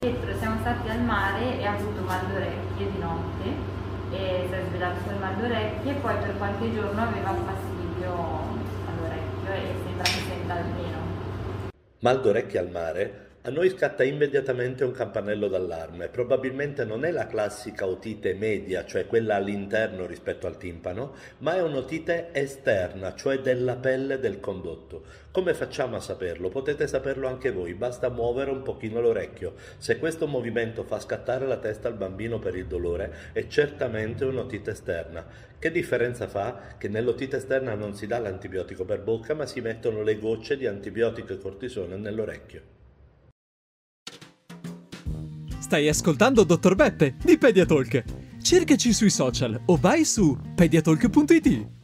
Pietro, siamo stati al mare e ha avuto mal d'orecchie di notte e si è svegliato col mal d'orecchie e poi per qualche giorno aveva fastidio all'orecchio e sembra che senta almeno. Mal d'orecchie al mare a noi scatta immediatamente un campanello d'allarme. Probabilmente non è la classica otite media, cioè quella all'interno rispetto al timpano, ma è un'otite esterna, cioè della pelle del condotto. Come facciamo a saperlo? Potete saperlo anche voi, basta muovere un pochino l'orecchio. Se questo movimento fa scattare la testa al bambino per il dolore, è certamente un'otite esterna. Che differenza fa? Che nell'otite esterna non si dà l'antibiotico per bocca, ma si mettono le gocce di antibiotico e cortisone nell'orecchio. Stai ascoltando Dottor Beppe di Pediatalk. Cercaci sui social o vai su pediatalk.it.